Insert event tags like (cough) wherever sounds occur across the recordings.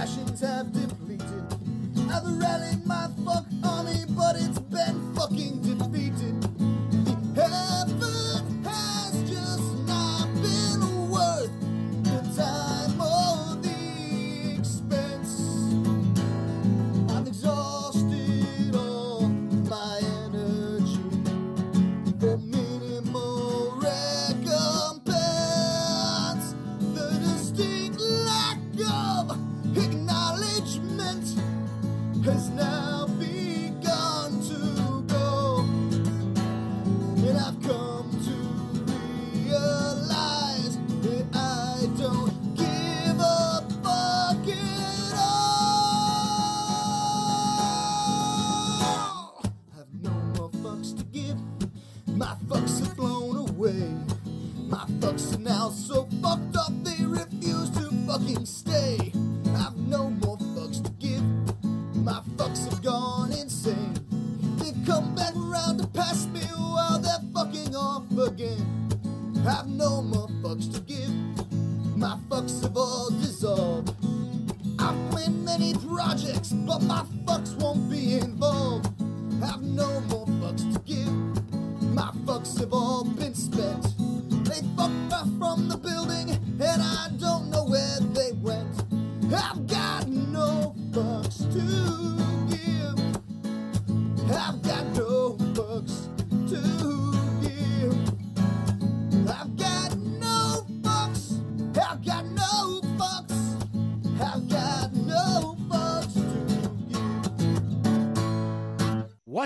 rations have depleted. I've rallied my fuck army, but it's been fucking defeated.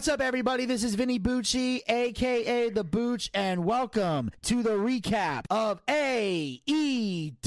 What's up, everybody? This is Vinny Bucci, aka The Booch, and welcome to the recap of AEW.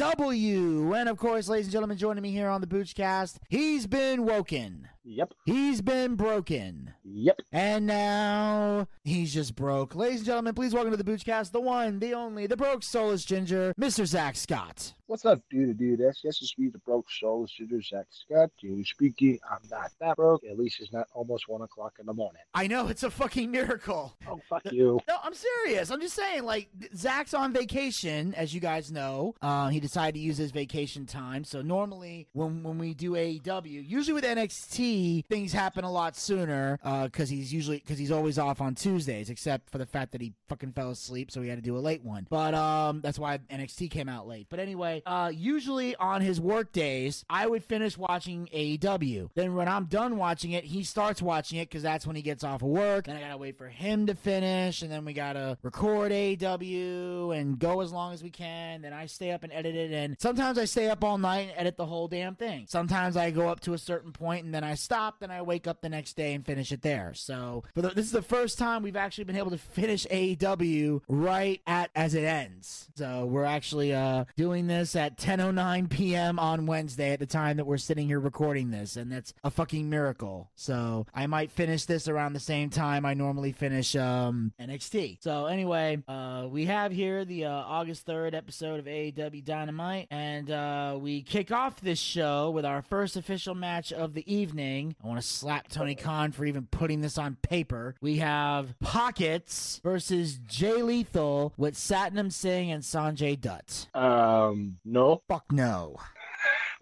And of course, ladies and gentlemen, joining me here on the Boochcast, he's been woken. Yep. He's been broken. Yep. And now he's just broke. Ladies and gentlemen, please welcome to the Boochcast, the one, the only, the broke soulless ginger, Mr. Zack Scott. What's up, dude? Dude, that's just to speak the broke soul, ginger, Zack Scott. Dude, speaking, I'm not that broke. At least it's not almost one o'clock in the morning. I know it's a fucking miracle. Oh, fuck you. No, I'm serious. I'm just saying, like, Zack's on vacation, as you guys know. Uh, he decided to use his vacation time. So normally, when when we do AEW, usually with NXT, things happen a lot sooner because he's usually because he's always off on Tuesdays, except for the fact that he fucking fell asleep, so he had to do a late one. But um, that's why NXT came out late. But anyway, uh, usually on his work days, I would finish watching AEW. Then when I'm done watching it, he starts watching it because that's when he gets off of work. Then I gotta wait for him to finish, and then we gotta record AEW and go as long as we can. Then I stay up and edit it, and sometimes I stay up all night and edit the whole damn thing. Sometimes I go up to a certain point and then I stop. Then I wake up the next day and finish it there. So, but this is the first time we've actually been able to finish AEW right at as it ends. So we're actually uh, doing this at 10:09 p.m. on Wednesday at the time that we're sitting here recording this, and that's a fucking miracle. So I might finish this around the same time I normally finish um, NXT. So anyway, uh, we have here the uh, August 3rd episode of AEW Dynamite, and uh, we kick off this show with our first official match of the evening. I want to slap Tony Khan for even putting this on paper. We have Pockets versus Jay Lethal with Satnam Singh and Sanjay Dutt. Um, no. Fuck no.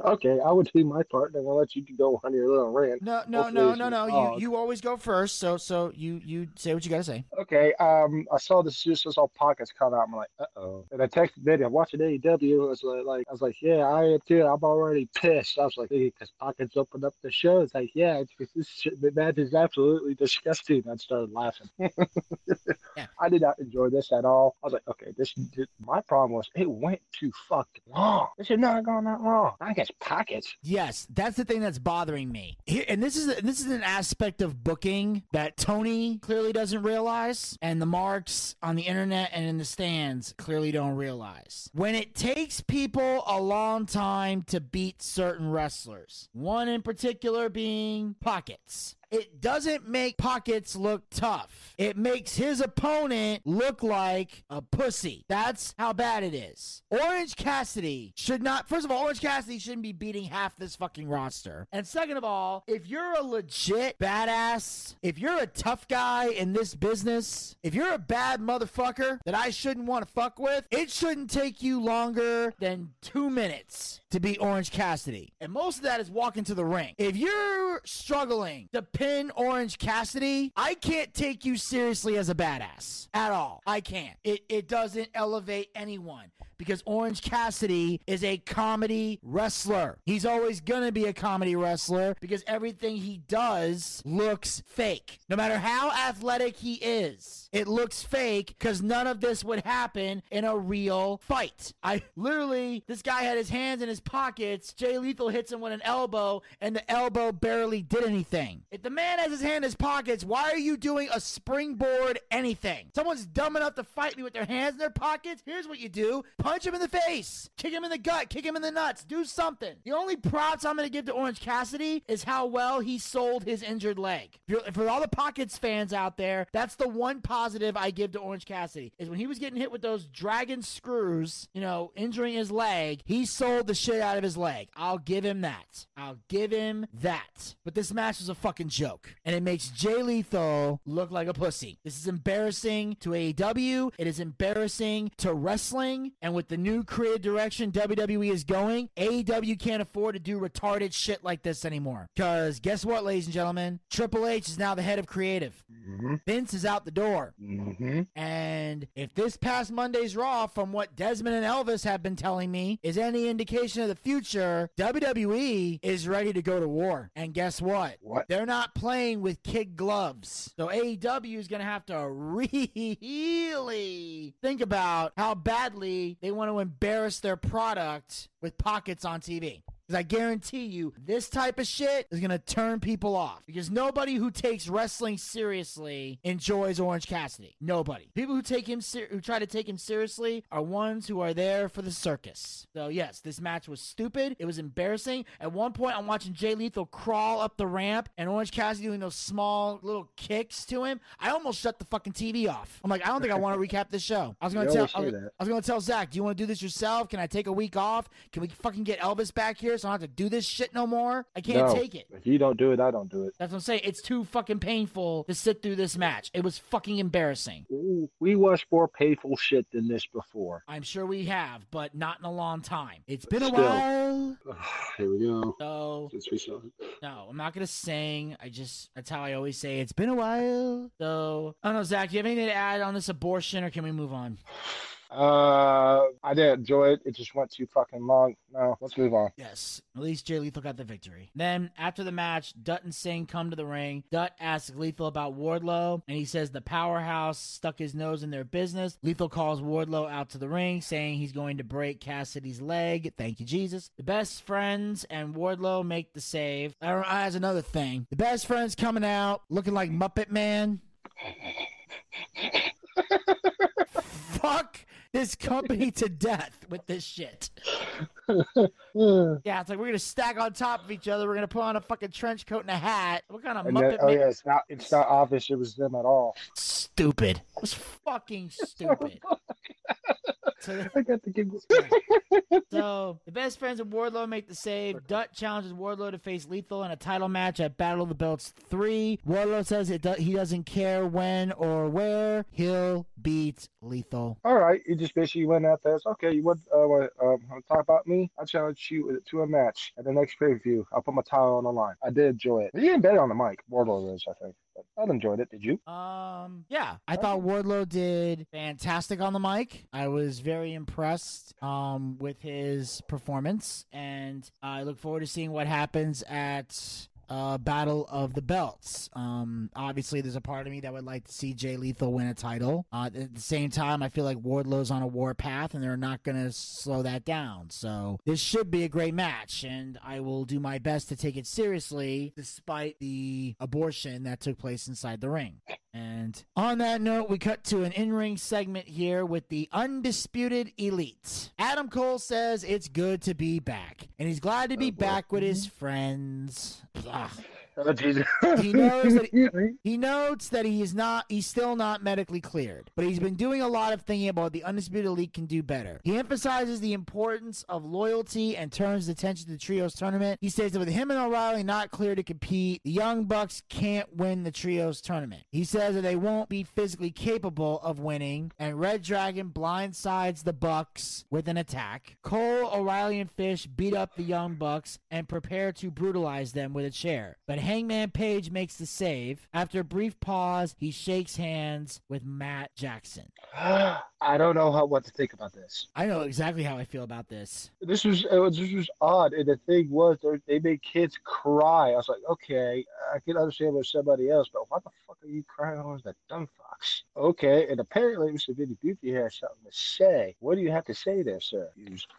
Okay, I would do my part, and I'll let you go on your little rant. No, no, Hopefully no, no, no. You you always go first. So so you you say what you got to say. Okay, um, I saw this just saw pockets come out. I'm like, uh oh. And I texted Betty, I'm watching AEW. I was like, like, I was like, yeah, I am too. I'm already pissed. I was like, because pockets opened up the show. It's like, yeah, it's, this shit, the match is absolutely disgusting. I started laughing. (laughs) Yeah. I did not enjoy this at all. I was like, okay, this. my problem was it went too fucking long. This should not have gone that long. I guess pockets. Yes, that's the thing that's bothering me. And this is this is an aspect of booking that Tony clearly doesn't realize, and the marks on the internet and in the stands clearly don't realize. When it takes people a long time to beat certain wrestlers, one in particular being Pockets. It doesn't make Pockets look tough. It makes his opponent look like a pussy. That's how bad it is. Orange Cassidy should not, first of all, Orange Cassidy shouldn't be beating half this fucking roster. And second of all, if you're a legit badass, if you're a tough guy in this business, if you're a bad motherfucker that I shouldn't want to fuck with, it shouldn't take you longer than two minutes to beat Orange Cassidy. And most of that is walking to the ring. If you're struggling to pin Orange Cassidy, I can't take you seriously as a badass at all. I can't. It, it doesn't elevate anyone because Orange Cassidy is a comedy wrestler. He's always gonna be a comedy wrestler because everything he does looks fake. No matter how athletic he is, it looks fake because none of this would happen in a real fight. I literally, this guy had his hands in his pockets. Jay Lethal hits him with an elbow, and the elbow barely did anything. If the man has his hand in his pockets, why are you doing a springboard anything? Someone's dumb enough to fight me with their hands in their pockets. Here's what you do punch him in the face, kick him in the gut, kick him in the nuts, do something. The only props I'm going to give to Orange Cassidy is how well he sold his injured leg. For all the Pockets fans out there, that's the one positive I give to Orange Cassidy is when he was getting hit with those dragon screws, you know, injuring his leg, he sold the shit out of his leg. I'll give him that. I'll give him that. But this match was a fucking joke. And it makes Jay Lethal look like a pussy. This is embarrassing to AEW. It is embarrassing to wrestling. And with the new creative direction WWE is going, AEW can't afford to do retarded shit like this anymore. Because guess what, ladies and gentlemen? Triple H is now the head of creative. Mm-hmm. Vince is out the door. Mm-hmm. And if this past Monday's Raw, from what Desmond and Elvis have been telling me, is any indication of the future, WWE is ready to go to war. And guess what? What? They're not playing with kid gloves. So AEW is going to have to (laughs) really think about how badly they want to embarrass their product with pockets on TV. Because I guarantee you, this type of shit is going to turn people off. Because nobody who takes wrestling seriously enjoys Orange Cassidy. Nobody. People who take him ser- who try to take him seriously are ones who are there for the circus. So yes, this match was stupid. It was embarrassing. At one point, I'm watching Jay Lethal crawl up the ramp and Orange Cassidy doing those small little kicks to him. I almost shut the fucking TV off. I'm like, I don't think I want to recap this show. I was going to tell. I was. I was going to tell Zack, do you want to do this yourself? Can I take a week off? Can we fucking get Elvis back here so I don't have to do this shit no more? I can't No. take it. If you don't do it, I don't do it. That's what I'm saying. It's too fucking painful to sit through this match. It was fucking embarrassing. Ooh, we watched more painful shit than this before. I'm sure we have, but not in a long time. It's been a Still. while. (sighs) Here we go. So, Since we saw it. no, I'm not going to sing. I just, that's how I always say it's been a while. So, I don't know, Zack, do you have anything to add on this abortion or can we move on? (sighs) (sighs) Uh, I did enjoy it. It just went too fucking long. No, let's move on. Yes, at least Jay Lethal got the victory. Then, after the match, Dutt and Singh come to the ring. Dutt asks Lethal about Wardlow, and he says the powerhouse stuck his nose in their business. Lethal calls Wardlow out to the ring, saying he's going to break Cassidy's leg. Thank you, Jesus. The best friends and Wardlow make the save. I don't, that's another thing. The best friends coming out looking like Muppet Man. (laughs) Fuck this company to death with this shit. Yeah, it's like we're gonna stack on top of each other. We're gonna put on a fucking trench coat and a hat. What kind of And Muppet then, oh man? yeah, it's not it's not obvious it was them at all. Stupid. It was fucking (laughs) stupid. so, I got the giggles. (laughs) so (laughs) so the best friends of Wardlow make the save. Dutt challenges Wardlow to face Lethal in a title match at Battle of the Belts 3. Wardlow says it do- he doesn't care when or where. He'll beat Lethal. All right, you just basically went out there. It's okay. You want uh, what, um, talk about me? I challenge you to a match at the next pay per view. I'll put my title on the line. I did enjoy it. He getting better on the mic. Wardlow is, I think. But I enjoyed it. Did you? Um, yeah, I thought Wardlow did fantastic on the mic. I was very impressed um with his performance, and I look forward to seeing what happens at uh, Battle of the Belts. Um, obviously, there's a part of me that would like to see Jay Lethal win a title. Uh, at the same time, I feel like Wardlow's on a war path, and they're not going to slow that down. So this should be a great match, and I will do my best to take it seriously, despite the abortion that took place inside the ring. And on that note, we cut to an in ring segment here with the Undisputed Elite. Adam Cole says it's good to be back, and he's glad to be uh, back with his mm-hmm. friends. Ugh. Oh, He knows that (laughs) He notes that he is not he's still not medically cleared, but he's been doing a lot of thinking about what the Undisputed Elite can do better. He emphasizes the importance of loyalty and turns attention to the Trios tournament. He says that with him and O'Reilly not clear to compete, the Young Bucks can't win the Trios tournament. He says that they won't be physically capable of winning, and Red Dragon blindsides the Bucks with an attack. Cole, O'Reilly, and Fish beat up the Young Bucks and prepare to brutalize them with a chair. But Hangman Page makes the save. After a brief pause, he shakes hands with Matt Jackson. (gasps) I don't know how what to think about this. I know exactly how I feel about this. This was it was this was odd, and the thing was they made kids cry. I was like, okay, I can understand with somebody else, but why the fuck are you crying over that dumb fox? Okay, and apparently Mr. Vinny Beauty has something to say. What do you have to say there, sir?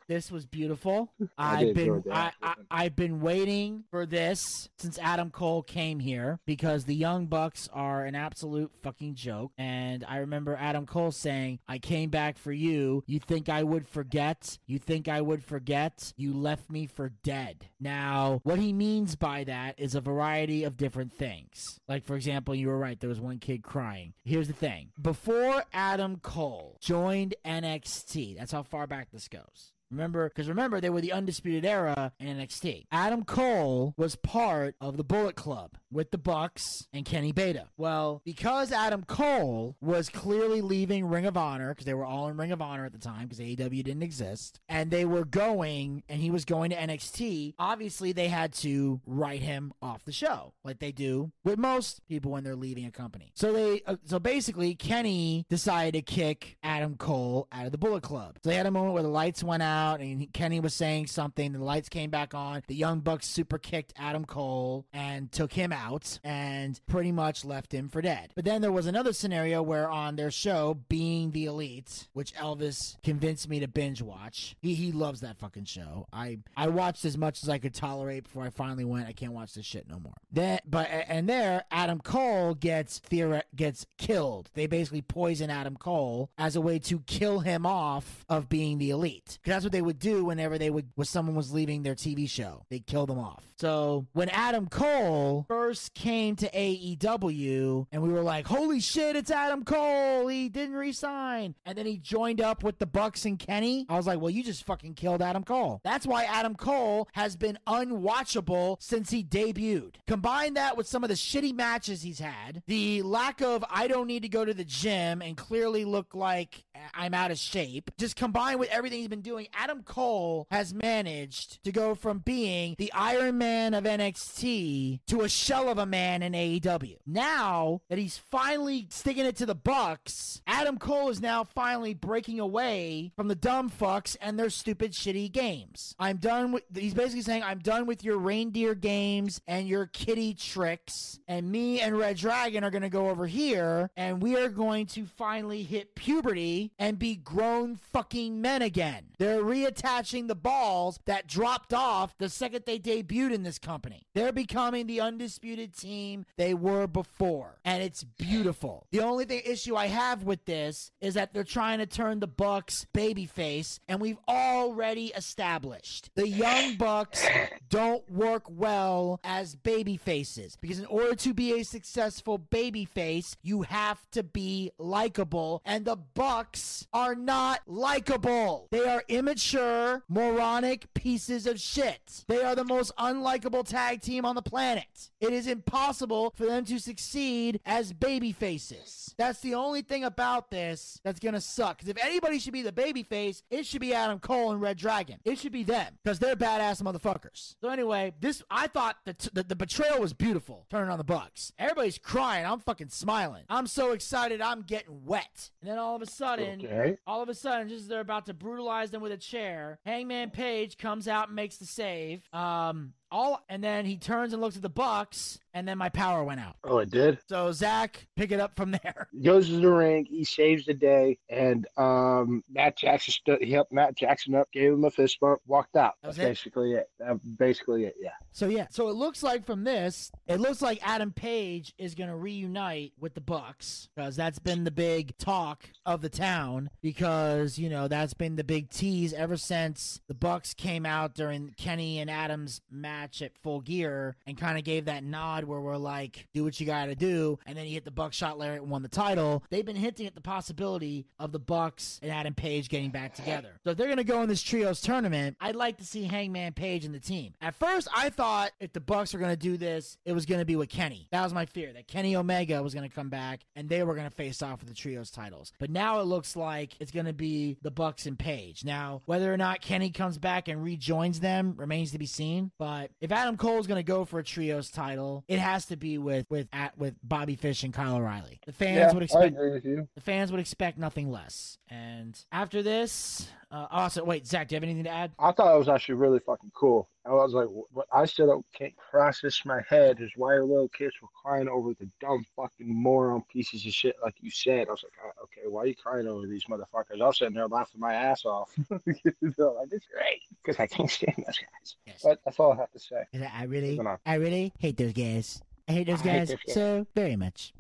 This was beautiful. (laughs) I've been I. I, I've been waiting for this since Adam Cole came here because the Young Bucks are an absolute fucking joke. And I remember Adam Cole saying, "I came back for you. You think I would forget? You think I would forget? You left me for dead." Now, what he means by that is a variety of different things. Like for example, you were right. There was one kid crying. Here's the thing: before Adam Cole joined NXT, that's how far back this goes. Remember, because remember, they were the Undisputed Era in NXT. Adam Cole was part of the Bullet Club with the Bucks and Kenny Beta. Well, because Adam Cole was clearly leaving Ring of Honor, because they were all in Ring of Honor at the time, because AEW didn't exist, and they were going, and he was going to NXT, obviously they had to write him off the show, like they do with most people when they're leaving a company. So they, uh, so basically, Kenny decided to kick Adam Cole out of the Bullet Club. So they had a moment where the lights went out, and he- Kenny was saying something. The lights came back on. The Young Bucks super kicked Adam Cole and took him out, and pretty much left him for dead. But then there was another scenario where on their show, Being the Elite, which Elvis convinced me to binge watch. He he loves that fucking show. I I watched as much as I could tolerate before I finally went. I can't watch this shit no more. Then, but and there, Adam Cole gets theori- gets killed. They basically poison Adam Cole as a way to kill him off of being the elite. 'Cause that's what they would do whenever they would when someone was leaving their TV show. They'd kill them off. So when Adam Cole first came to AEW, and we were like, "Holy shit, it's Adam Cole! He didn't resign," and then he joined up with the Bucks and Kenny. I was like, "Well, you just fucking killed Adam Cole." That's why Adam Cole has been unwatchable since he debuted. Combine that with some of the shitty matches he's had, the lack of I don't need to go to the gym and clearly look like I'm out of shape. Just combined with everything he's been doing, Adam Cole has managed to go from being the Iron Man of NXT to a shell of a man in AEW. Now that he's finally sticking it to the Bucks, Adam Cole is now finally breaking away from the dumb fucks and their stupid shitty games. I'm done with he's basically saying I'm done with your reindeer games and your kitty tricks and me and Red Dragon are going to go over here and we are going to finally hit puberty and be grown fucking men again. They're reattaching the balls that dropped off the second they debuted in this company. They're becoming the undisputed team they were before, and it's beautiful. The only thing issue I have with this is that they're trying to turn the Bucks babyface, and we've already established the Young Bucks don't work well as baby faces because in order to be a successful baby face, you have to be likable, and the Bucks Are not likable. They are immature, moronic pieces of shit. They are the most unlikable tag team on the planet. It is impossible for them to succeed as baby faces. That's the only thing about this that's gonna suck. Because if anybody should be the baby face, it should be Adam Cole and Red Dragon. It should be them because they're badass motherfuckers. So anyway, this I thought the, t- the the betrayal was beautiful. Turning on the Bucks, everybody's crying. I'm fucking smiling. I'm so excited. I'm getting wet. And then all of a sudden, Okay. all of a sudden, just as they're about to brutalize them with a chair, Hangman Page comes out and makes the save. Um, all and then he turns and looks at the Bucks, and then my power went out. Oh, it did. So Zack, pick it up from there. (laughs) Goes to the ring. He saves the day, and um, Matt Jackson. He helped Matt Jackson up, gave him a fist bump, walked out. That's it? basically it. That's basically it. Yeah. So yeah, so it looks like from this, it looks like Adam Page is going to reunite with the Bucks because that's been the big talk of the town because, you know, that's been the big tease ever since the Bucks came out during Kenny and Adam's match at Full Gear and kind of gave that nod where we're like, do what you got to do, and then he hit the Buckshot Lariat and won the title. They've been hinting at the possibility of the Bucks and Adam Page getting back together. So if they're going to go in this trios tournament, I'd like to see Hangman Page and the team. At first, I thought if the Bucks were going to do this, it was going to be with Kenny. That was my fear that Kenny Omega was going to come back and they were going to face off for the trios titles. But now it looks like it's going to be the Bucks and Page. Now, whether or not Kenny comes back and rejoins them remains to be seen. But if Adam Cole is going to go for a trios title, it has to be with with at with Bobby Fish and Kyle O'Reilly. The fans yeah, would I expect agree with you. the fans would expect nothing less. And after this, uh, also wait, Zack, do you have anything to add? I thought it was actually really fucking cool. I was like, what I still don't can't process my head is why little kids were crying over the dumb fucking moron pieces of shit like you said. I was like, "Ah, okay, why are you crying over these motherfuckers? I was sitting there laughing my ass off. (laughs) you know, like, it's great because I can't stand those guys. Yes. But that's all I have to say. I really, I really hate those guys. I hate those I guys those guys. so very much.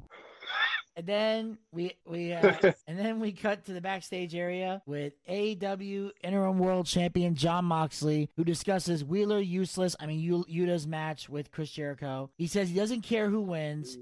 And then we we uh, (laughs) and then we cut to the backstage area with AEW interim world champion Jon Moxley, who discusses Wheeler useless. I mean Yu- Yuta's match with Chris Jericho. He says he doesn't care who wins.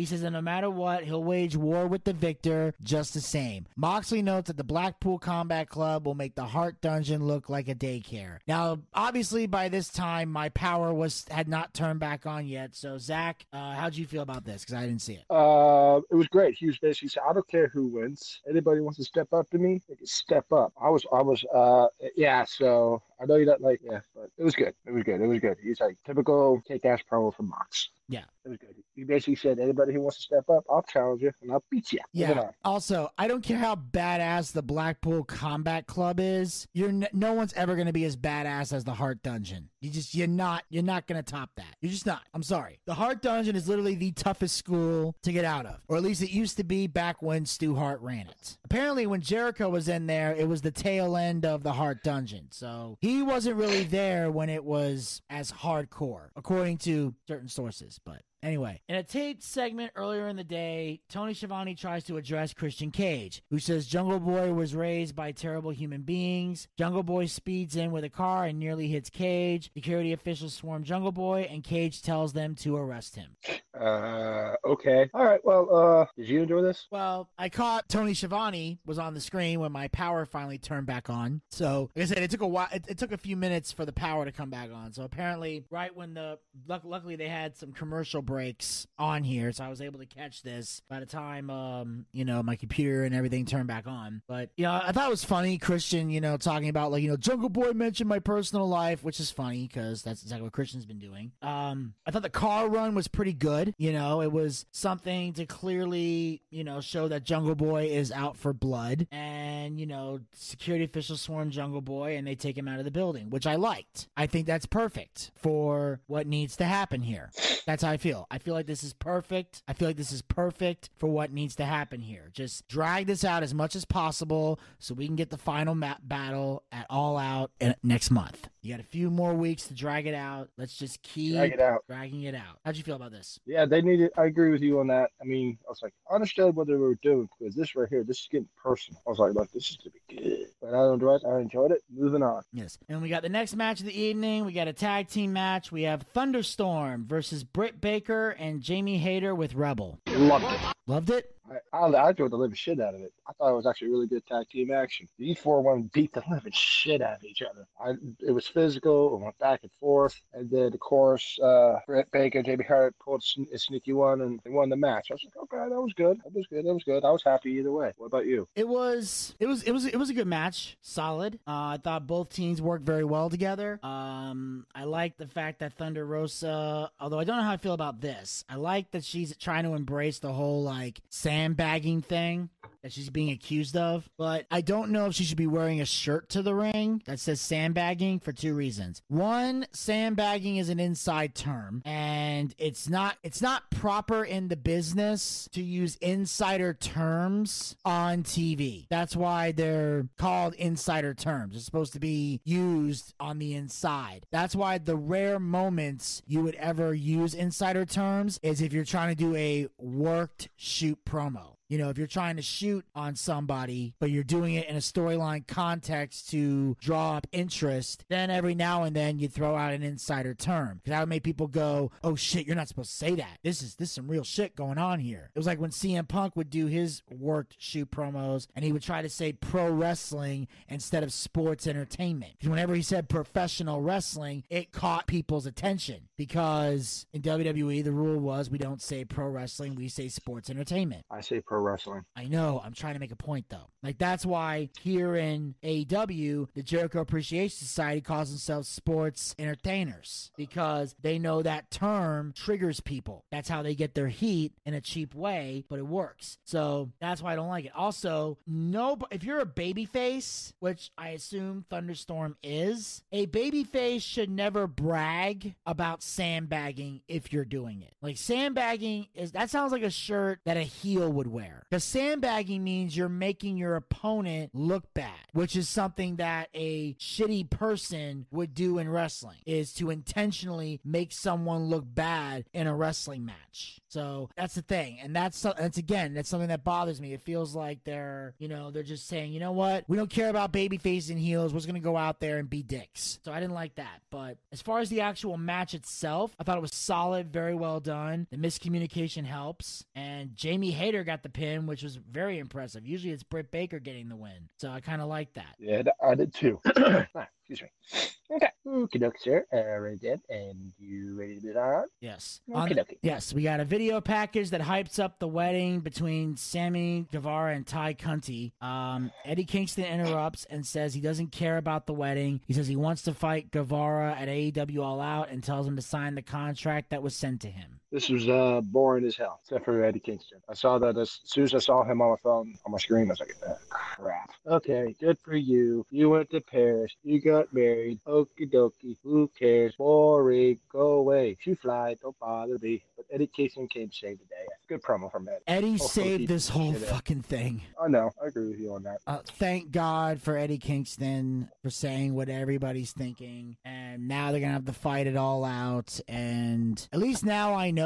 He says that no matter what, he'll wage war with the victor just the same. Moxley notes that the Blackpool Combat Club will make the Hart Dungeon look like a daycare. Now, obviously, by this time, my power was had not turned back on yet. So, Zack, uh, how'd you feel about this? Because I didn't see it. Uh, it was great. He was basically saying, "I don't care who wins. Anybody wants to step up to me, they can step up." I was, I was, uh, yeah. So I know you don't like, yeah, but it was good. It was good. It was good. He's like typical kick-ass promo from Mox. Yeah. it was good. He basically said, "Anybody who wants to step up, I'll challenge you and I'll beat you." Yeah. Also, I don't care how badass the Blackpool Combat Club is. You're n- no one's ever going to be as badass as the Hart Dungeon. You just you're not you're not to top that. You're just not. I'm sorry. The Hart Dungeon is literally the toughest school to get out of, or at least it used to be back when Stu Hart ran it. Apparently, when Jericho was in there, it was the tail end of the Hart Dungeon, so he wasn't really there when it was as hardcore, according to certain sources. But Anyway, in a taped segment earlier in the day, Tony Schiavone tries to address Christian Cage, who says Jungle Boy was raised by terrible human beings. Jungle Boy speeds in with a car and nearly hits Cage. Security officials swarm Jungle Boy, and Cage tells them to arrest him. Uh, okay. All right. Well, uh, did you enjoy this? Well, I caught Tony Schiavone was on the screen when my power finally turned back on. So, like I said, it took a while. It, it took a few minutes for the power to come back on. So apparently, right when the luck, luckily they had some commercial breaks on here, so I was able to catch this by the time um you know my computer and everything turned back on. But you know, I thought it was funny Christian, you know, talking about like you know Jungle Boy mentioned my personal life, which is funny because that's exactly what Christian's been doing. Um, I thought the car run was pretty good. You know, it was something to clearly you know show that Jungle Boy is out for blood, and you know security officials swarm Jungle Boy and they take him out of the building, which I liked. I think that's perfect for what needs to happen here. That's how I feel. I feel like this is perfect. I feel like this is perfect for what needs to happen here. Just drag this out as much as possible so we can get the final ma- battle at All Out in- next month. You got a few more weeks to drag it out. Let's just keep Drag it out. dragging it out. How'd you feel about this? Yeah, they needed. It. I agree with you on that. I mean, I was like, I understood what they were doing because this right here, this is getting personal. I was like, look, this is gonna be good. But I enjoyed. I enjoyed it. Moving on. Yes. And we got the next match of the evening. We got a tag team match. We have Thunderstorm versus Britt Baker and Jamie Hayter with Rebel. Loved it. Loved it? I, I, I enjoyed the living shit out of it. I thought it was actually really good tag team action. These four one beat the living shit out of each other. I, it was physical. It went back and forth, and then of course uh, Britt Baker, Jamie Hart pulled a sneaky one and they won the match. I was like, okay, that was good. That was good. That was good. I was happy either way. What about you? It was it was it was it was a good match. Solid. Uh, I thought both teams worked very well together. Um, I like the fact that Thunder Rosa, although I don't know how I feel about this. I like that she's trying to embrace the whole like sandbagging thing that she's being accused of. But I don't know if she should be wearing a shirt to the ring that says sandbagging for two reasons. One, sandbagging is an inside term and it's not it's not proper in the business to use insider terms on TV. That's why they're called insider terms. It's supposed to be used on the inside. That's why the rare moments you would ever use insider terms is if you're trying to do a worked shoot promo. You know, if you're trying to shoot on somebody, but you're doing it in a storyline context to draw up interest, then every now and then you throw out an insider term. Because that would make people go, oh shit, you're not supposed to say that. This is this is some real shit going on here. It was like when CM Punk would do his worked shoot promos and he would try to say pro wrestling instead of sports entertainment. Because whenever he said professional wrestling, it caught people's attention. Because in WWE, the rule was we don't say pro wrestling, we say sports entertainment. I say pro wrestling. I know. I'm trying to make a point though. Like that's why here in AEW, the Jericho Appreciation Society calls themselves sports entertainers because they know that term triggers people. That's how they get their heat in a cheap way, but it works. So that's why I don't like it. Also, no, if you're a babyface, which I assume Thunderstorm is, a babyface should never brag about sandbagging if you're doing it. Like sandbagging is that sounds like a shirt that a heel would wear. Because sandbagging means you're making your opponent look bad, which is something that a shitty person would do in wrestling, is to intentionally make someone look bad in a wrestling match. So that's the thing, and that's that's again that's something that bothers me. It feels like they're you know they're just saying you know what we don't care about babyface and heels. We're just gonna go out there and be dicks. So I didn't like that. But as far as the actual match itself, I thought it was solid, very well done. The miscommunication helps, and Jamie Hayter got the pin, which was very impressive. Usually it's Britt Baker getting the win, so I kind of like that. Yeah, I did too. (clears throat) Excuse me. Okay. Okie dokie, sir. Uh, ready, dead. And you ready to move on? Yes. Okie dokie. Yes, we got a video package that hypes up the wedding between Sammy Guevara and Tay Conti. Um, Eddie Kingston interrupts and says he doesn't care about the wedding. He says he wants to fight Guevara at AEW All Out and tells him to sign the contract that was sent to him. This was uh, boring as hell, except for Eddie Kingston. I saw that as soon as I saw him on my phone, on my screen, I was like, oh, crap. Okay, good for you. You went to Paris. You got married. Okie dokie. Who cares? Boring. Go away. She fly. Don't bother me. But Eddie Kingston came to save the day. Good promo from Eddie. Eddie Oh, saved this whole fucking thing. I know. I agree with you on that. Uh, thank God for Eddie Kingston for saying what everybody's thinking. And now they're going to have to fight it all out. And at least now I know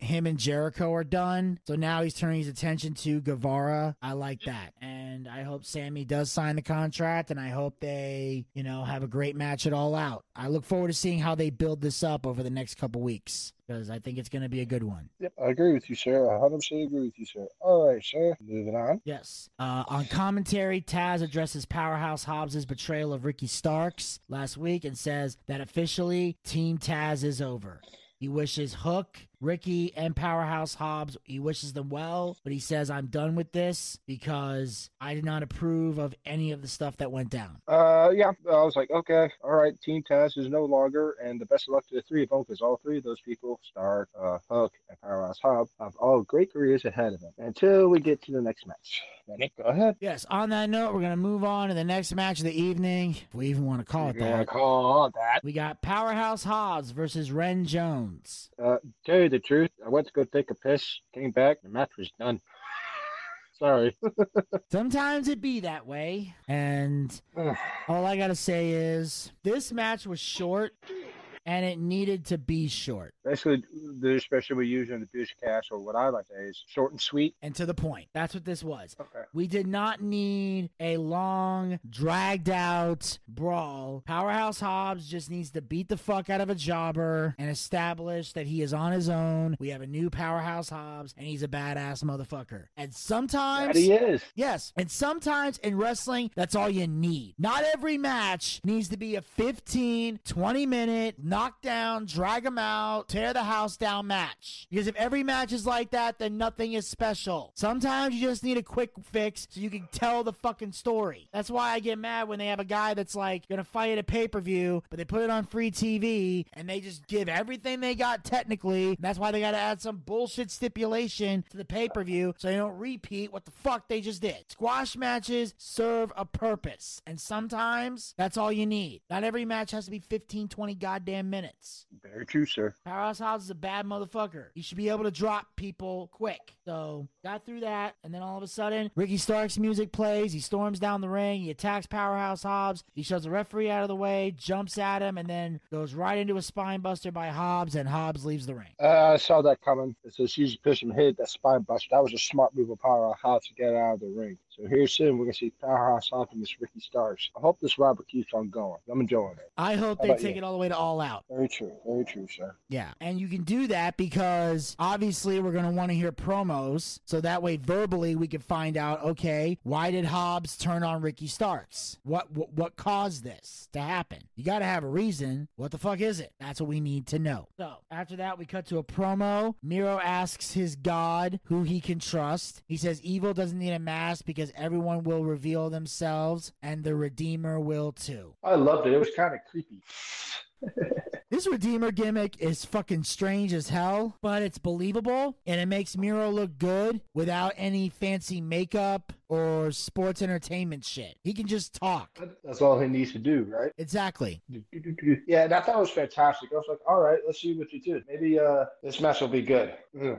him and Jericho are done. So now he's turning his attention to Guevara. I like that. And I hope Sammy does sign the contract. And I hope they, you know, have a great match at all out. I look forward to seeing how they build this up over the next couple weeks because I think it's going to be a good one. Yep, I agree with you, sir. I 100% agree with you, sir. All right, sir. Moving on. Yes. Uh, on commentary, Taz addresses Powerhouse Hobbs' betrayal of Ricky Starks last week and says that officially Team Taz is over. He wishes Hook, Ricky, and Powerhouse Hobbs, he wishes them well, but he says, I'm done with this because I did not approve of any of the stuff that went down. Uh, yeah, I was like, okay, all right, Team Taz is no longer, and the best of luck to the three of them, because all three of those people, Star, uh, Hook, and Powerhouse Hobb, have all great careers ahead of them until we get to the next match. Nick, go ahead. Yes, on that note, we're going to move on to the next match of the evening, if we even want to call it that. call that. We got Powerhouse Hobbs versus Ren Jones. Uh, tell you the truth, I went to go take a piss, came back, the match was done. (laughs) Sorry. (laughs) Sometimes it be that way. And (sighs) all I gotta say is this match was short, and it needed to be short Basically, the expression we use in the Boochcast, or what I like to say, is short and sweet. and to the point. That's what this was. Okay. We did not need a long, dragged out brawl. Powerhouse Hobbs just needs to beat the fuck out of a jobber and establish that he is on his own. We have a new Powerhouse Hobbs and he's a badass motherfucker. And sometimes. That he is. Yes. And sometimes in wrestling, that's all you need. Not every match needs to be a 15, 20 minute knockdown, drag them out, tear the house down match. Because if every match is like that, then nothing is special. Sometimes you just need a quick fix so you can tell the fucking story. That's why I get mad when they have a guy that's like gonna fight at a pay per view, but they put it on free TV and they just give everything they got technically. That's why they gotta add some bullshit stipulation to the pay per view so they don't repeat what the fuck they just did. Squash matches serve a purpose, and sometimes that's all you need. Not every match has to be 15, 20 goddamn minutes. Very true, sir. Powerhouse Hobbs is a bad motherfucker. He should be able to drop people quick. So got through that, and then all of a sudden, Ricky Starks' music plays. He storms down the ring. He attacks Powerhouse Hobbs. He shoves the referee out of the way, jumps at him, and then goes right into a spine buster by Hobbs, and Hobbs leaves the ring. Uh, I saw that coming. So she's pushing him, hit that spine buster. That was a smart move of Powerhouse Hobbs to get out of the ring. So here soon, we're gonna see Powerhouse Hobbs and Miss Ricky Starks. I hope this Robert keeps on going. I'm enjoying it. I hope How they take you? it all the way to All Out. Very true. Very true, sir. Yeah. And you can do that because obviously we're going to want to hear So that way, verbally, we could find out okay, why did Hobbs turn on Ricky Starks? What, what, what caused this to happen? You got to have a reason. What the fuck is it? That's what we need to know. So after that, we cut to a promo. Miro asks his god who he can trust. He says evil doesn't need a mask because everyone will reveal themselves and the Redeemer will too. I loved it. It was kind of creepy. (laughs) This Redeemer gimmick is fucking strange as hell, but it's believable and it makes Miro look good without any fancy makeup or sports entertainment shit. He can just talk. That's all he needs to do, right? Exactly. Yeah, and I thought it was fantastic. I was like, all right, let's see what you do. Maybe uh, this match will be good.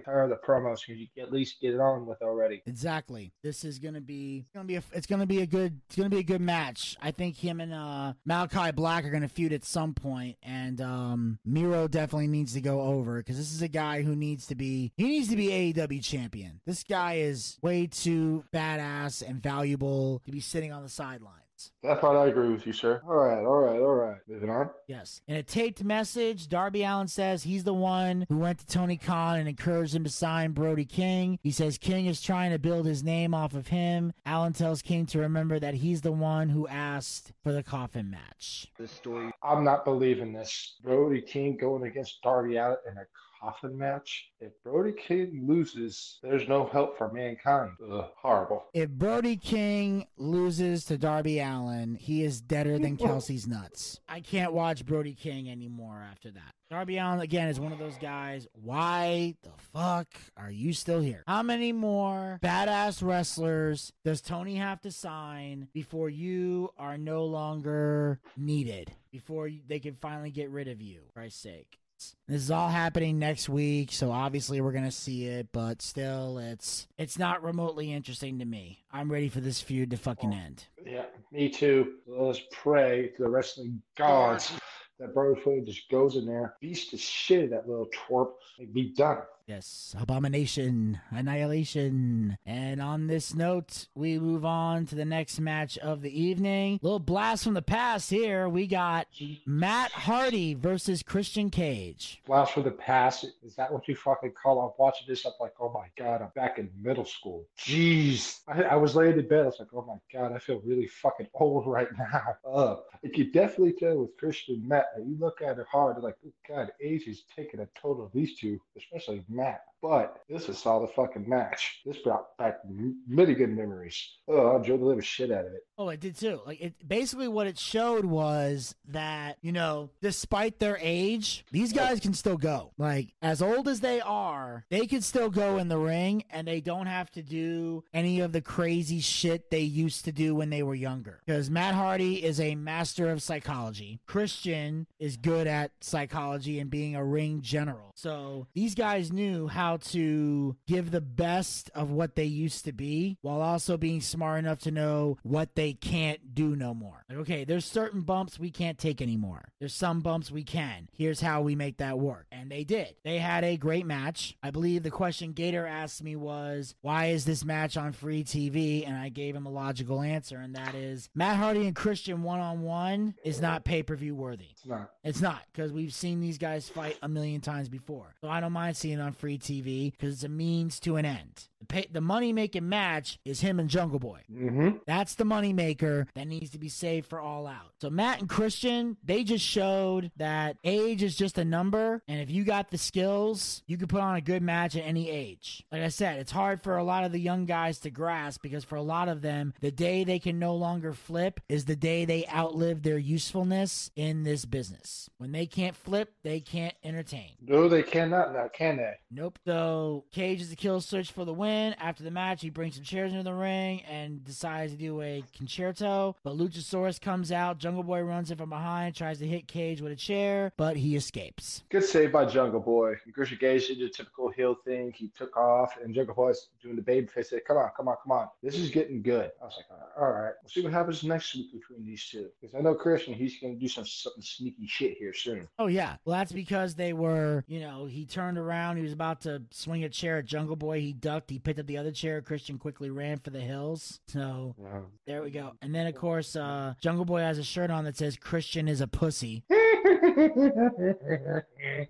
Tired of the promos because you can at least get it on with already. Exactly. This is gonna be gonna be a, it's gonna be a good it's gonna be a good match. I think him and uh Malachi Black are gonna feud at some point, and um Miro definitely needs to go over because this is a guy who needs to be he needs to be AEW champion. This guy is way too badass and valuable to be sitting on the sidelines. That part I agree with you, sir. All right, all right, all right. Moving on. Yes. In a taped message, Darby Allin says he's the one who went to Tony Khan and encouraged him to sign Brody King. He says King is trying to build his name off of him. Allin tells King to remember that he's the one who asked for the coffin match. This story I'm not believing this. Brody King going against Darby Allin in a coffin match. If Brody King loses, there's no help for mankind. Ugh, horrible. If Brody King loses to Darby Allin, he is deader than Kelsey's nuts. I can't watch Brody King anymore after that. Darby Allin, again, is one of those guys. Why the fuck are you still here? How many more badass wrestlers does Tony have to sign before you are no longer needed? Before they can finally get rid of you, for Christ's sake. This is all happening next week, so obviously we're gonna see it, but still, it's it's not remotely interesting to me. I'm ready for this feud to fucking oh, end. Yeah, me too. Let's pray to the wrestling gods that Brody King just goes in there, beats the shit of that little twerp, and be done. Yes, abomination, annihilation. And on this note, we move on to the next match of the evening. Little blast from the past here. We got Matt Hardy versus Christian Cage. Blast from the past. Is that what you fucking call? I'm watching this. I'm like, oh my god, I'm back in middle school. Jeez. I, I was laying in bed. I was like, oh my god, I feel really fucking old right now. Uh, you can definitely tell with Christian Matt. You look at it hard. Like, oh god, age is taking a toll of these two, especially Matt. But this is a solid fucking match. This brought back many good memories. Oh, I enjoyed the living shit out of it. Oh, it did too. Like it basically what it showed was that, you know, despite their age, these guys can still go. Like as old as they are, they can still go in the ring and they don't have to do any of the crazy shit they used to do when they were younger. Because Matt Hardy is a master of psychology. Christian is good at psychology and being a ring general. So these guys knew how how to give the best of what they used to be while also being smart enough to know what they can't do no more. Like, okay, there's certain bumps we can't take anymore. There's some bumps we can. Here's how we make that work. And they did. They had a great match. I believe the question Gator asked me was, why is this match on free TV? And I gave him a logical answer, and that is Matt Hardy and Christian one on one is not pay per view worthy. It's not. It's not because we've seen these guys fight a million times before. So I don't mind seeing it on free TV because it's a means to an end. The, pay, the money making match is him and Jungle Boy. Mm-hmm. That's the money maker that needs to be saved for All Out. So Matt and Christian, they just showed that age is just a number, and if you got the skills, you can put on a good match at any age. Like I said, it's hard for a lot of the young guys to grasp because for a lot of them, the day they can no longer flip is the day they outlive their usefulness in this business. When they can't flip, they can't entertain. No, they cannot now, can they? Nope. So Cage is the kill switch for the win. After the match, he brings some chairs into the ring and decides to do a Con-Chair-To. But Luchasaurus comes out. Jungle Boy runs in from behind, tries to hit Cage with a chair, but he escapes. Good save by Jungle Boy. Christian Cage did a typical heel thing. He took off, and Jungle Boy's doing the baby face. Said, "Come on, come on, come on. This is getting good." I was like, "All right, we'll see what happens next week between these two. Because I know Christian, he's going to do some something sneaky shit here soon." Oh yeah. Well, that's because they were, you know, he turned around, he was about to swing a chair at Jungle Boy, he ducked, he picked up the other chair, Christian quickly ran for the hills. So Wow. there we go. And then of course, uh Jungle Boy has a shirt on that says Christian is a pussy. (laughs)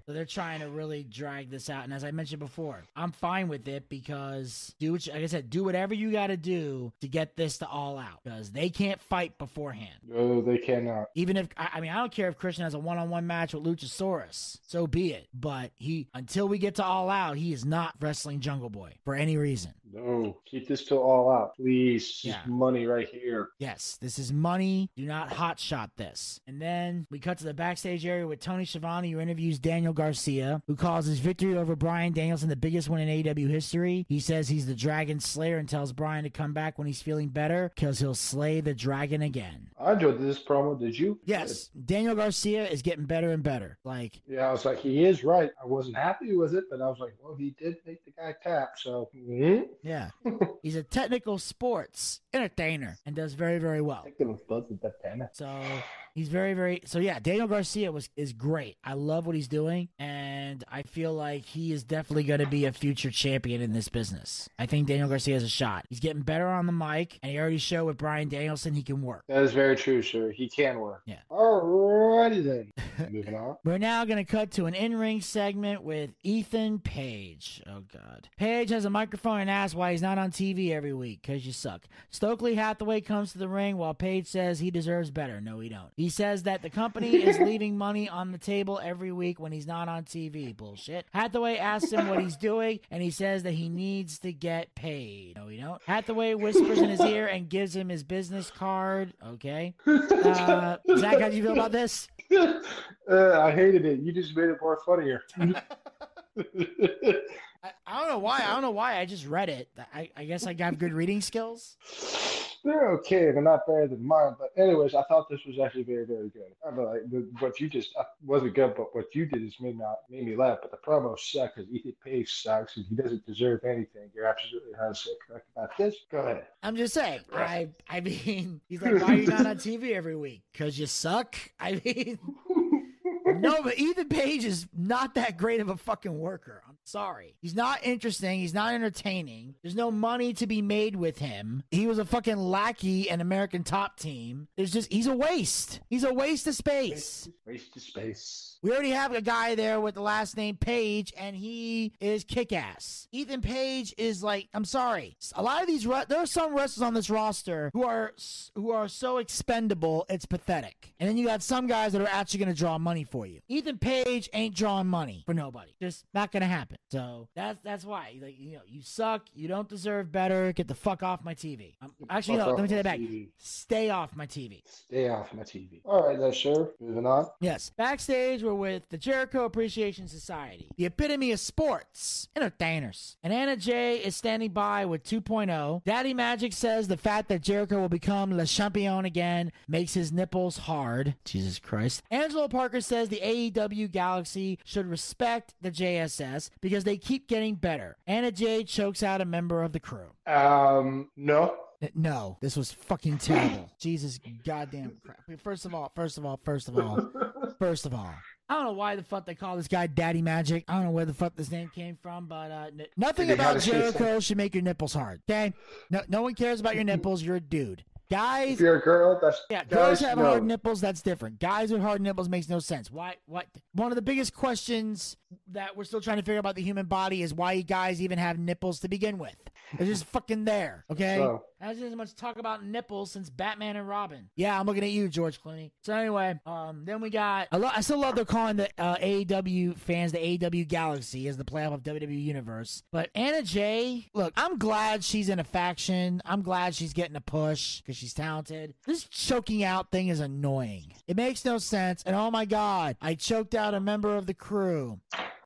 So they're trying to really drag this out. And as I mentioned before, I'm fine with it because do what you, like I said, do whatever you got to do to get this to all out because they can't fight beforehand. no, they cannot. Even if I, I mean, I don't care if Christian has a one-on-one match with Luchasaurus, so be it. But he, until we get to all out, he is not wrestling Jungle Boy for any reason. No, keep this till all out, please. Yeah. money right here. Yes, this is money. Do not hotshot this. And then we cut to the backstage area with Tony Schiavone, who interviews Daniel Garcia, who calls his victory over Bryan Danielson the biggest win in AEW history. He says he's the Dragon Slayer and tells Brian to come back when he's feeling better because he'll slay the dragon again. I enjoyed this promo. Did you? Yes, Daniel Garcia is getting better and better. Like, Yeah, I was like, he is right. I wasn't happy with it, but I was like, well, he did make the guy tap. So, mhm. yeah, (laughs) he's a technical sports entertainer and does very, very well. Take them both with that pen. So he's very, very. So yeah, Daniel Garcia was is great. I love what he's doing, and I feel like he is definitely going to be a future champion in this business. I think Daniel Garcia has a shot. He's getting better on the mic, and he already showed with Bryan Danielson he can work. That is very true, sir. He can work. Yeah. Alrighty then. (laughs) Moving on. We're now going to cut to an in ring segment with Ethan Page. Oh, God. Page has a microphone and asks why he's not on TV every week because you suck. Stokely Hathaway comes to the ring while Page says he deserves better. No, he don't. He says that the company is (laughs) leaving money on the table every week when he's not on TV. Bullshit. Hathaway asks him what he's doing and he says that he needs to get paid. No, he don't. Hathaway whispers in his ear and gives him his business card. Okay. Uh, Zack, how do you feel about this? (laughs) uh, I hated it. You just made it more funnier. (laughs) I, I don't know why. I don't know why. I just read it. I, I guess I got good reading skills. They're okay. They're not better than mine. But anyways, I thought this was actually very, very good. I mean, like the, what you just uh, wasn't good, but what you did is made not made me laugh. But the promo sucked because Ethan Page sucks and he doesn't deserve anything. You're absolutely 100 correct about this. Go ahead. I'm just saying. I I mean, (laughs) he's like, (laughs) why are you not on TV every week? Because you suck. I mean, no, but Ethan Page is not that great of a fucking worker. I'm sorry. He's not interesting. He's not entertaining. There's no money to be made with him. He was a fucking lackey and American top team. There's just he's a waste. He's a waste of space. Waste of space. We already have a guy there with the last name Page, and he is kick ass. Ethan Page is like, I'm sorry. A lot of these, there are some wrestlers on this roster who are who are so expendable, it's pathetic. And then you got some guys that are actually going to draw money for you. Ethan Page ain't drawing money for nobody. Just not to happen. So that's that's why, like, you know, you suck. You don't deserve better. Get the fuck off my TV. Um, actually, no. Let me take that back. TV. Stay off my TV. Stay off my TV. All right, then, sure. Moving on. Yes. Backstage, we're with the Jericho Appreciation Society, the epitome of sports, entertainers. And Anna Jay is standing by with 2.0. Daddy Magic says the fact that Jericho will become Le Champion again makes his nipples hard. Jesus Christ. Angelo Parker says the AEW Galaxy should respect the JAS because they keep getting better. Anna Jay chokes out a member of the crew. Um, no. Uh, No, this was fucking terrible. (laughs) Jesus goddamn crap. First of all, first of all, first of all, first of all. I don't know why the fuck they call this guy Daddy Magic. I don't know where the fuck this name came from, but uh, n- nothing about Jericho should make your nipples hard. Okay, no, no one cares about your nipples. You're a dude. Guys, If you're a girl, that's yeah, guys, girls have no. hard nipples. That's different. Guys with hard nipples makes no sense. Why? What? One of the biggest questions that we're still trying to figure out about the human body is why you guys even have nipples to begin with. They're just fucking there. Okay. So, Hasn't as much talk about nipples since Batman and Robin. Yeah, I'm looking at you, George Clooney. So anyway, um, then we got. I, lo- I still love they're calling the uh, AEW fans the AEW Galaxy as the playoff of WWE Universe. But Anna Jay, look, I'm glad she's in a faction. I'm glad she's getting a push because she's talented. This choking out thing is annoying. It makes no sense. And oh my god, I choked out a member of the crew.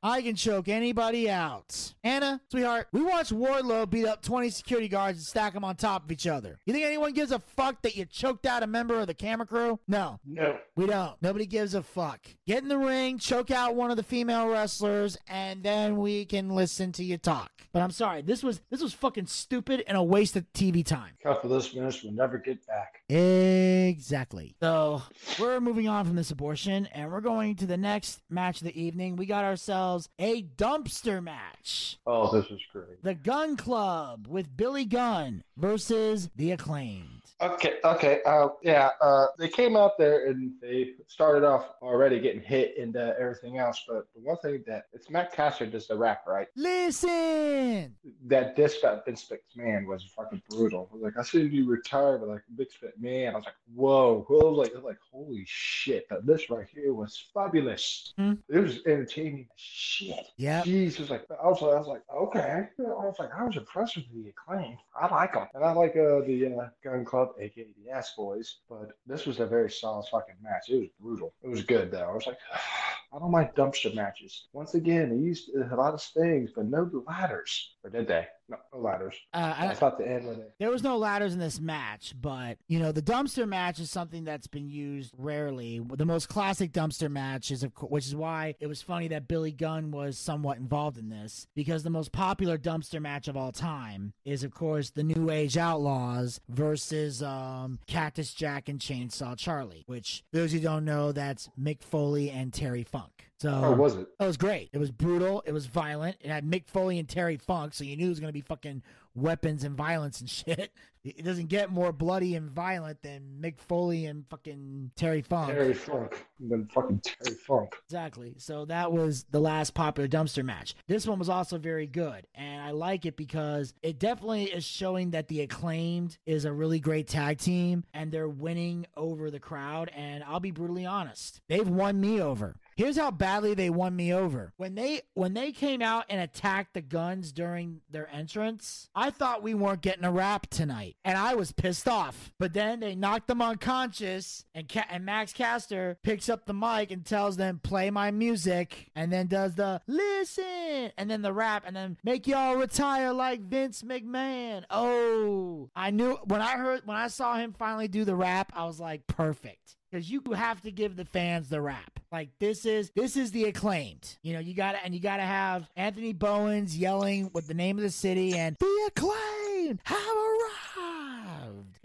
I can choke anybody out. Anna, sweetheart, we watched Wardlow beat up 20 security guards and stack them on top of each other. You think anyone gives a fuck that you choked out a member of the camera crew? No, no. we don't. Nobody gives a fuck. Get in the ring, choke out one of the female wrestlers, and then we can listen to you talk. But I'm sorry, this was this was fucking stupid and a waste of TV time. Cut of this minutes, we'll never get back. Exactly. So we're moving on from this abortion and we're going to the next match of the evening. We got ourselves a dumpster match. Oh, this is great. The Gun Club with Billy Gunn versus the acclaimed. Okay, okay, uh, yeah, uh, they came out there and they started off already getting hit and uh, everything else. But the one thing that it's Max Caster does the rap, right? Listen. That disc about Vince McMahon was fucking brutal. I was like, I seen you retire, but like Vince McMahon, I was like, whoa. Was like, like, holy shit! But this right here was fabulous. Hmm. It was entertaining shit. Jeez, was like I was, I was like, okay. I was like, I was impressed with the acclaim. I like them, and I like uh, the uh, Gun Club, aka the Ass Boys. But this was a very solid fucking match. It was brutal. It was good though. I was like, (sighs) I don't like dumpster matches. Once again, they used a lot of stings, but no ladders. Or did they? No, no ladders. Uh, I I, thought the end when they. there was no ladders in this match, but you know the dumpster match is something that's been used rarely. The most classic dumpster match is, of course, which is why it was funny that Billy Gunn was somewhat involved in this, because the most popular dumpster match of all time is, of course, the New Age Outlaws versus um, Cactus Jack and Chainsaw Charlie. Which those who don't know, that's Mick Foley and Terry Funk. So Oh, was it? it was great. It was brutal. It was violent. It had Mick Foley and Terry Funk, so you knew it was going to be fucking weapons and violence and (laughs) shit. It doesn't get more bloody and violent than Mick Foley and fucking Terry Funk. Terry Funk. Then fucking Terry Funk. Exactly. So that was the last popular dumpster match. This one was also very good, and I like it because it definitely is showing that the acclaimed is a really great tag team, and they're winning over the crowd. And I'll be brutally honest, they've won me over. Here's how badly they won me over. When they when they came out and attacked the guns during their entrance, I thought we weren't getting a rap tonight, and I was pissed off. But then they knocked them unconscious, and Ca- and Max Caster picks up the mic and tells them play my music, and then does the listen, and then the rap, and then make y'all retire like Vince McMahon. Oh, I knew when I heard when I saw him finally do the rap, I was like perfect because you have to give the fans the rap. Like this is this is the acclaimed. You know, you got to and you got to have Anthony Bowens yelling with the name of the city and the acclaimed have arrived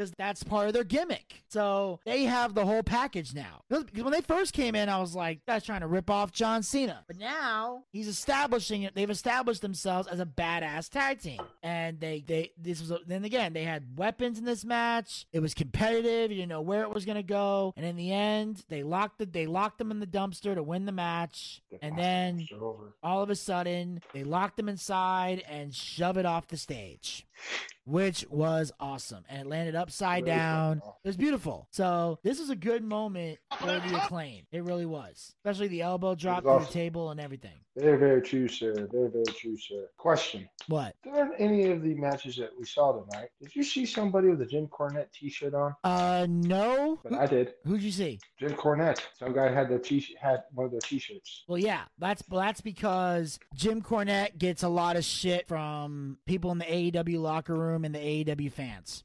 because that's part of their gimmick. So they have the whole package now. Because when they first came in, I was like, that's trying to rip off John Cena. But now he's establishing it. They've established themselves as a badass tag team, and they they this was a, then again they had weapons in this match. It was competitive. You didn't know where it was gonna go, and in the end, they locked the they locked them in the dumpster to win the match, and then all of a sudden they locked them inside and shove it off the stage which was awesome and it landed upside Really down it was beautiful so this was a good moment for the acclaim it really was especially the elbow drop through the table and everything Very, very true, sir. Very, very true, sir. Question. what During any of the matches that we saw tonight, did you see somebody with a Jim Cornette t-shirt on? uh no But Who, I did. who'd you see Jim Cornette. Some guy had their t had one of their t-shirts. well yeah that's that's because jim cornette gets a lot of shit from people in the aew locker room and the aew fans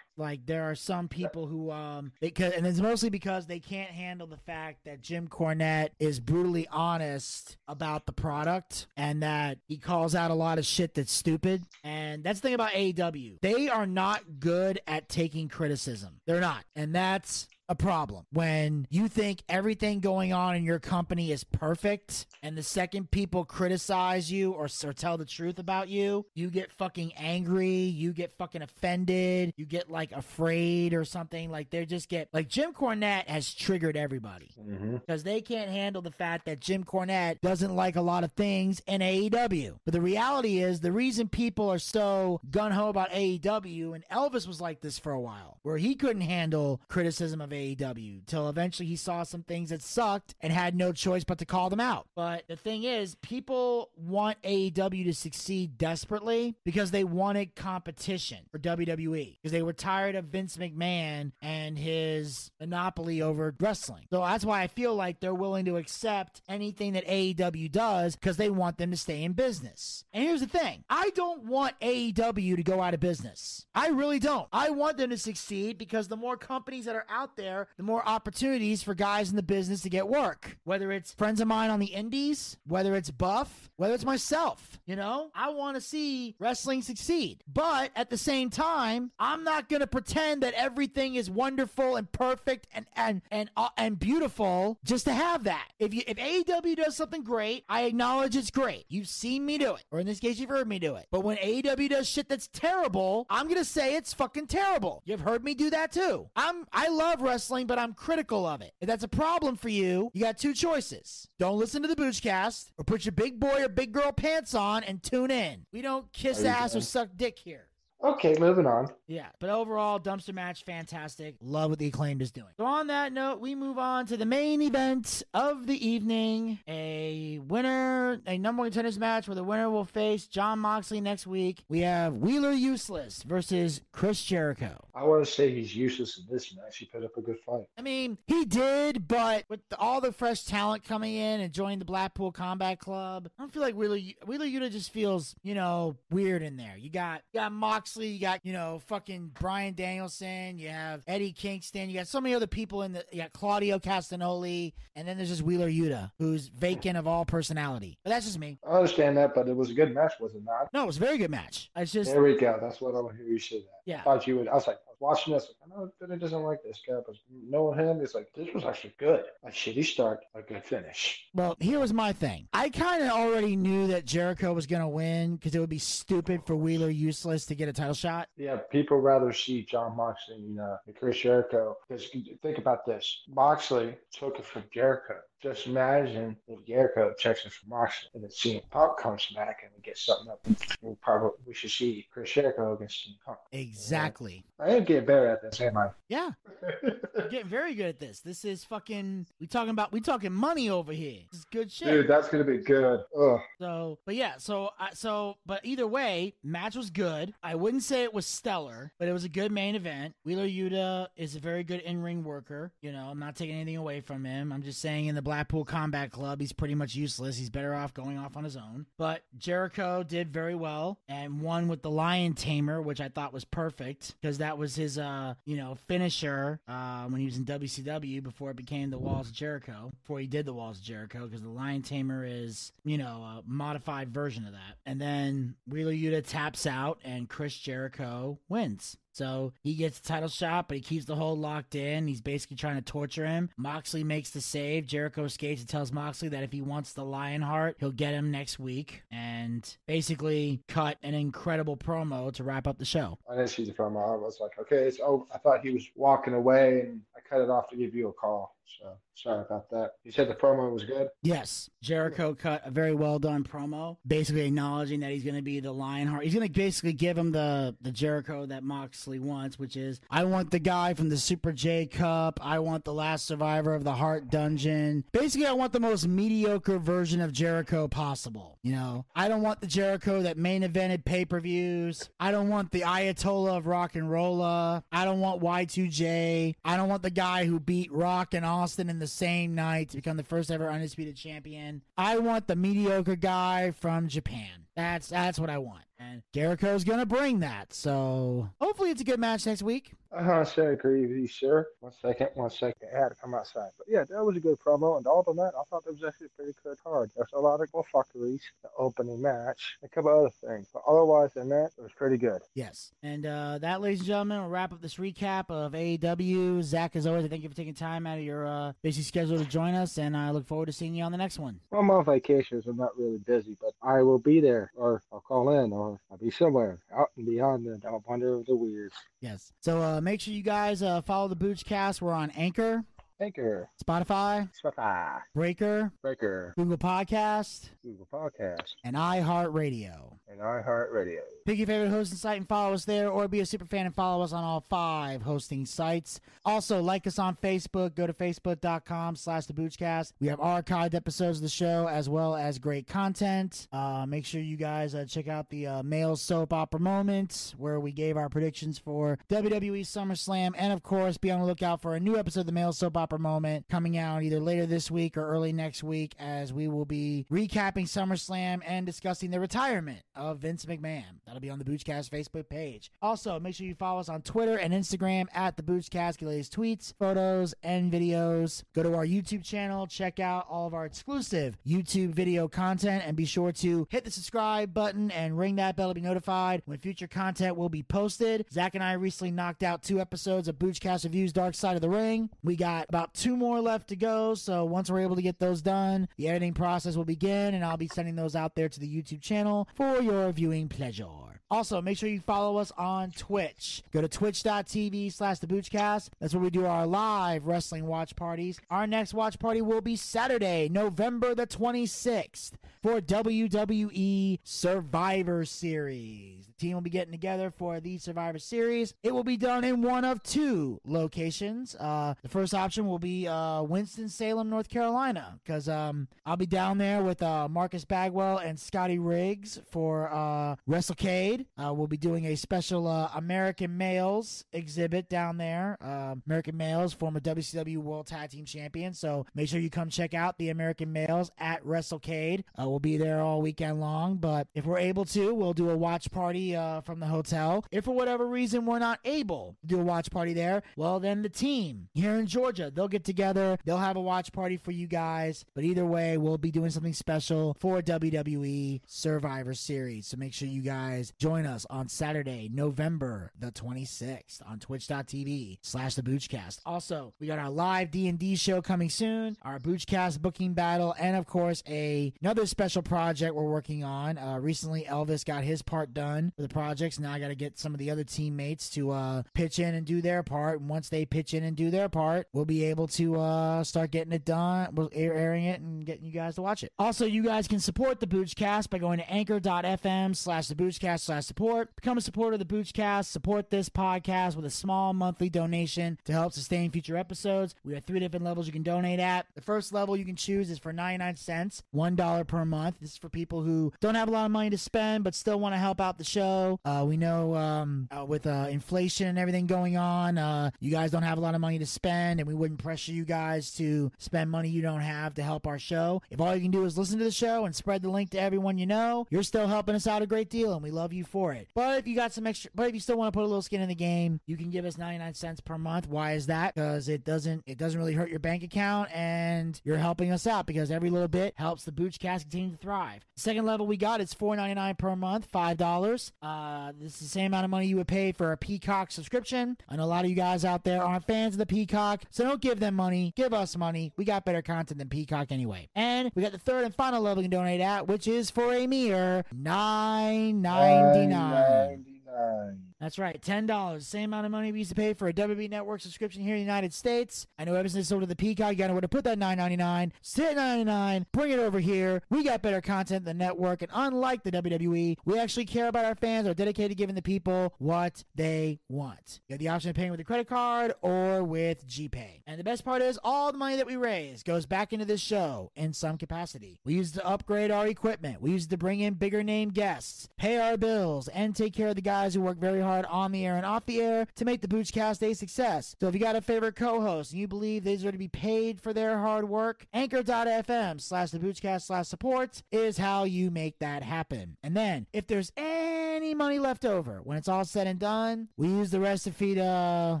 Like there are some people who um because and it's mostly because they can't handle the fact that Jim Cornette is brutally honest about the product and that he calls out a lot of shit that's stupid. And that's the thing about AEW. They are not good at taking criticism. They're not. And that's a problem when you think everything going on in your company is perfect and the second people criticize you or, or tell the truth about you you get fucking angry you get fucking offended you get like afraid or something like they just get like jim cornette has triggered everybody Mm-hmm. because they can't handle the fact that Jim Cornette doesn't like a lot of things in AEW. But the reality is, the reason people are so gun ho about AEW, and Elvis was like this for a while, where he couldn't handle criticism of AEW till eventually he saw some things that sucked and had no choice but to call them out. But the thing is, people want AEW to succeed desperately because they wanted competition for WWE because they were tired of Vince McMahon and his monopoly over wrestling. So that's why I feel like they're willing to accept anything that AEW does because they want them to stay in business. And here's the thing I don't want AEW to go out of business. I really don't. I want them to succeed because the more companies that are out there, the more opportunities for guys in the business to get work. Whether it's friends of mine on the indies, whether it's Buff, whether it's myself, you know, I want to see wrestling succeed. But at the same time, I'm not going to pretend that everything is wonderful and perfect and and and uh, and beautiful just to have that. If you if AEW does something great, I acknowledge it's great. You've seen me do it, or in this case, you've heard me do it. But when AEW does shit that's terrible, I'm gonna say it's fucking terrible. You've heard me do that too. I'm I love wrestling, but I'm critical of it. If that's a problem for you, you got two choices. Don't listen to the Boochcast, or put your big boy or big girl pants on and tune in. We don't kiss ass or suck dick here. Okay, moving on. Yeah, but overall, dumpster match, fantastic. Love what the acclaimed is doing. So on that note, we move on to the main event of the evening: a winner, a number one contenders match where the winner will face Jon Moxley next week. We have Wheeler Useless versus Chris Jericho. I want to say he's useless in this match. He put up a good fight. I mean, he did, but with all the fresh talent coming in and joining the Blackpool Combat Club, I don't feel like Wheeler Wheeler Yuta just feels, you know, weird in there. You got you got Moxley, you got you know fucking Bryan Danielson, you have Eddie Kingston, you got so many other people in the you got Claudio Castagnoli, and then there's just Wheeler Yuta, who's vacant of all personality. But that's just me. I understand that, but it was a good match, was it not? No, it was a very good match. It's just There we go. That's what I want to hear you say that. Yeah. I thought you would. I was like, watching this. I know Billy doesn't like this guy, but knowing him, it's like this was actually good. A shitty start, a good finish. Well, here was my thing. I kind of already knew that Jericho was going to win because it would be stupid for Wheeler Useless to get a title shot. Yeah, people rather see Jon Moxley, know, than uh, Chris Jericho. Because think about this: Moxley took it from Jericho. Just imagine if Jericho checks it from Moxley, and then CM Punk comes back and we get something up. We'll probably we should see Chris Jericho against CM Punk. Exactly. I am getting better at this, am I? Yeah, (laughs) getting very good at this. This is fucking. We talking about. We talking money over here. This is good shit. Dude, that's gonna be good. Ugh. So, but yeah, so I so, but either way, match was good. I wouldn't say it was stellar, but it was a good main event. Wheeler Yuta is a very good in-ring worker. You know, I'm not taking anything away from him. I'm just saying in the Blackpool Combat Club, he's pretty much useless. He's better off going off on his own. But Jericho did very well and won with the Lion Tamer, which I thought was perfect because that was his, uh, you know, finisher uh, when he was in WCW before it became the Walls of Jericho. Before he did the Walls of Jericho, because the Lion Tamer is, you know, a modified version of that. And then Wheeler Yuta taps out, and Chris Jericho wins. So he gets the title shot, but he keeps the hold locked in. He's basically trying to torture him. Moxley makes the save. Jericho escapes and tells Moxley that if he wants the Lionheart, he'll get him next week. And basically cut an incredible promo to wrap up the show. I didn't see the promo. I was like, okay, it's oh, I thought he was walking away, and I cut it off to give you a call. So sorry about that. You said the promo was good. Yes, Jericho cut a very well done promo, basically acknowledging that he's going to be the Lionheart. He's going to basically give him the the Jericho that Moxley wants, which is I want the guy from the Super J Cup. I want the last survivor of the Hart Dungeon. Basically, I want the most mediocre version of Jericho possible. You know, I don't want the Jericho that main evented pay per views. I don't want the Ayatollah of Rock and Rolla. I don't want Y2J. I don't want the guy who beat Rock and Austin in the same night to become the first ever undisputed champion. I want the mediocre guy from Japan. That's that's what I want. And Jericho's going to bring that. So hopefully it's a good match next week. Uh-huh, sure, with you, sure. One second, one second. I had to come outside. But yeah, that was a good promo. And all of that, I thought that was actually a pretty good card. There's a lot of well fuckeries, the opening match, a couple other things. But otherwise than that, it was pretty good. Yes. And uh, that, ladies and gentlemen, will wrap up this recap of AEW. Zack, as always, I thank you for taking time out of your uh, busy schedule to join us. And I look forward to seeing you on the next one. Well, I'm on vacation, so I'm not really busy, but I will be there, or I'll call in, or I'll be somewhere out and beyond the wonder of the weird. Yes. So uh, make sure you guys uh, follow the Boochcast. We're on Anchor, Anchor, Spotify, Spotify, Breaker, Breaker, Google Podcast, Google Podcast, and iHeartRadio. and iHeartRadio. Pick your favorite hosting site and follow us there, or be a super fan and follow us on all five hosting sites. Also, like us on Facebook. Go to facebook.com slash the Boochcast. We have archived episodes of the show as well as great content. Uh, make sure you guys uh, check out the uh, male soap opera moment where we gave our predictions for WWE SummerSlam. And of course, be on the lookout for a new episode of the male soap opera moment coming out either later this week or early next week as we will be recapping SummerSlam and discussing the retirement of Vince McMahon. That'll be on the Boochcast Facebook page. Also, make sure you follow us on Twitter and Instagram at the Boochcast. Get latest tweets, photos, and videos. Go to our YouTube channel, check out all of our exclusive YouTube video content, and be sure to hit the subscribe button and ring that bell to be notified when future content will be posted. Zack and I recently knocked out two episodes of Boochcast Reviews Dark Side of the Ring. We got about two more left to go, so once we're able to get those done, the editing process will begin, and I'll be sending those out there to the YouTube channel for your viewing pleasure. Also, make sure you follow us on Twitch. Go to twitch.tv slash the Boochcast. That's where we do our live wrestling watch parties. Our next watch party will be Saturday, November the 26th for WWE Survivor Series. The team will be getting together for the Survivor Series. It will be done in one of two locations. Uh, the first option will be uh, Winston-Salem, North Carolina, because um, I'll be down there with uh, Marcus Bagwell and Scotty Riggs for uh, WrestleCade. Uh, we'll be doing a special uh, American Males exhibit down there. Uh, American Males, former WCW World Tag Team Champion. So make sure you come check out the American Males at WrestleCade. Uh, we'll be there all weekend long. But if we're able to, we'll do a watch party uh, from the hotel. If for whatever reason we're not able to do a watch party there, well, then the team here in Georgia, they'll get together. They'll have a watch party for you guys. But either way, we'll be doing something special for WWE Survivor Series. So make sure you guys join us on Saturday, November the 26th on twitch.tv slash the Boochcast. Also, we got our live D&D show coming soon, our Boochcast booking battle, and of course, a another special project we're working on. Uh, recently, Elvis got his part done for the projects. Now I got to get some of the other teammates to uh, pitch in and do their part. And once they pitch in and do their part, we'll be able to uh, start getting it done. Air airing it and getting you guys to watch it. Also, you guys can support the Boochcast by going to anchor.fm slash the Boochcast slash support. Become a supporter of the Boochcast. Support this podcast with a small monthly donation to help sustain future episodes. We have three different levels you can donate at. The first level you can choose is for 99 cents, $1 per month. This is for people who don't have a lot of money to spend but still want to help out the show. Uh, we know um, uh, with uh, inflation and everything going on, uh, you guys don't have a lot of money to spend, and we wouldn't pressure you guys to spend money you don't have to help our show. If all you can do is listen to the show and spread the link to everyone you know, you're still helping us out a great deal, and we love you for it. But if you got some extra, but if you still want to put a little skin in the game, you can give us 99 cents per month. Why is that? Because it doesn't, it doesn't really hurt your bank account and you're helping us out because every little bit helps the Boochcast continue to thrive. Second level we got, is 4.99 per month, $5. Uh, this is the same amount of money you would pay for a Peacock subscription. I know a lot of you guys out there aren't fans of the Peacock, so don't give them money. Give us money. We got better content than Peacock anyway. And we got the third and final level you can donate at, which is for a mere nine nine. 99. 99. That's right, ten dollars, same amount of money we used to pay for a WB Network subscription here in the United States. I know ever since sold to the Peacock, you gotta know where to put that nine ninety nine. Sit ninety nine, bring it over here. We got better content than the network, and unlike the WWE, we actually care about our fans. Are dedicated to giving the people what they want. You have the option of paying with a credit card or with GPay. And the best part is, all the money that we raise goes back into this show in some capacity. We use it to upgrade our equipment. We use it to bring in bigger name guests, pay our bills, and take care of the guys who work very hard on the air and off the air to make the Boochcast a success. So if you got a favorite co-host and you believe they deserve to be paid for their hard work, anchor.fm slash the Boochcast slash support is how you make that happen. And then if there's any money left over. When it's all said and done, we use the rest to uh,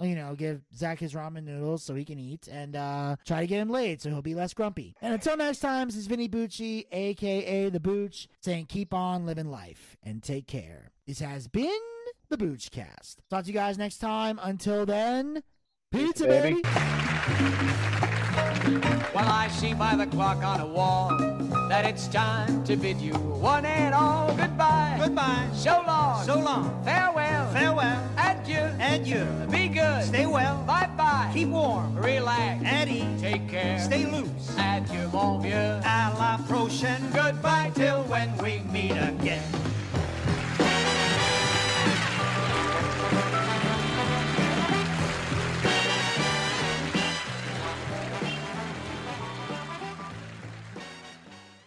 you know, give Zack his ramen noodles so he can eat and uh, try to get him laid so he'll be less grumpy. And until next time, this is Vinny Bucci, aka The Booch, saying keep on living life and take care. This has been the Boochcast. Talk to you guys next time. Until then, pizza, baby. baby. Well, I see by the clock on the wall that it's time to bid you one and all goodbye. Goodbye. So long. So long. Farewell. Farewell. Adieu. Adieu. Be good. Stay well. Bye bye. Keep warm. Relax. And eat. Take care. Stay loose. Adieu, mon vieux. À la prochaine. Goodbye till when we meet again.